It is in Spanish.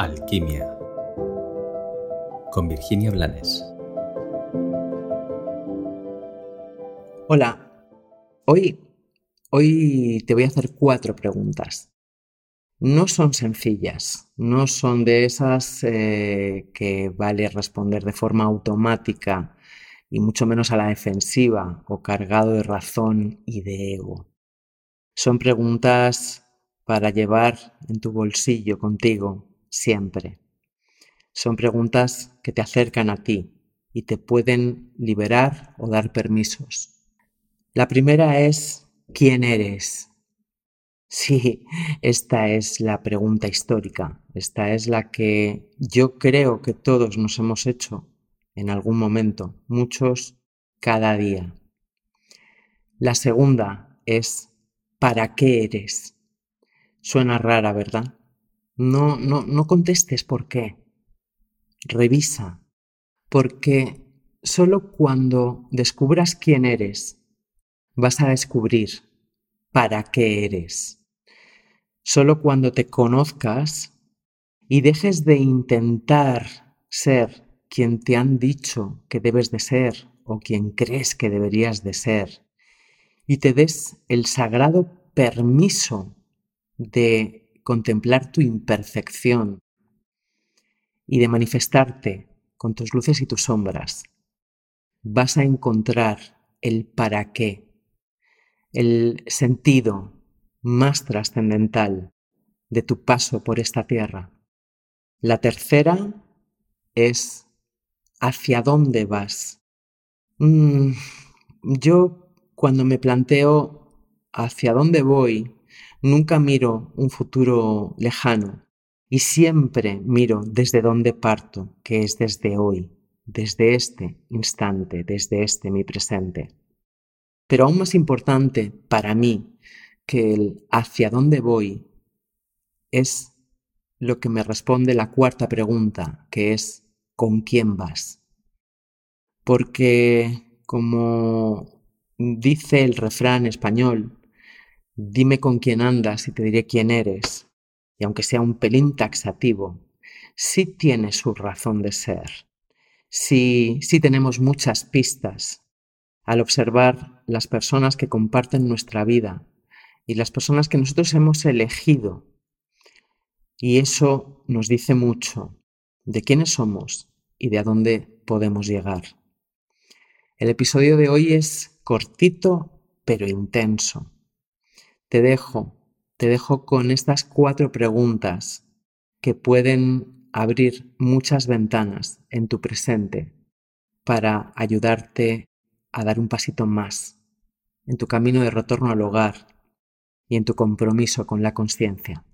Alquimia con Virginia Blanes. Hola, hoy, hoy te voy a hacer cuatro preguntas. No son sencillas, no son de esas eh, que vale responder de forma automática y mucho menos a la defensiva o cargado de razón y de ego. Son preguntas para llevar en tu bolsillo contigo siempre. Son preguntas que te acercan a ti y te pueden liberar o dar permisos. La primera es, ¿quién eres? Sí, esta es la pregunta histórica, esta es la que yo creo que todos nos hemos hecho en algún momento, muchos cada día. La segunda es, ¿para qué eres? Suena rara, ¿verdad? No, no, no contestes por qué. Revisa, porque solo cuando descubras quién eres, vas a descubrir para qué eres. Solo cuando te conozcas y dejes de intentar ser quien te han dicho que debes de ser o quien crees que deberías de ser y te des el sagrado permiso de contemplar tu imperfección y de manifestarte con tus luces y tus sombras, vas a encontrar el para qué, el sentido más trascendental de tu paso por esta tierra. La tercera es hacia dónde vas. Mm, yo cuando me planteo hacia dónde voy, nunca miro un futuro lejano y siempre miro desde dónde parto, que es desde hoy, desde este instante, desde este mi presente. Pero aún más importante para mí que el hacia dónde voy es lo que me responde la cuarta pregunta, que es ¿con quién vas? Porque como dice el refrán español, dime con quién andas y te diré quién eres, y aunque sea un pelín taxativo, sí tiene su razón de ser. Sí, sí tenemos muchas pistas al observar las personas que comparten nuestra vida y las personas que nosotros hemos elegido. Y eso nos dice mucho de quiénes somos y de a dónde podemos llegar. El episodio de hoy es cortito pero intenso. Te dejo, te dejo con estas cuatro preguntas que pueden abrir muchas ventanas en tu presente para ayudarte a dar un pasito más en tu camino de retorno al hogar y en tu compromiso con la conciencia.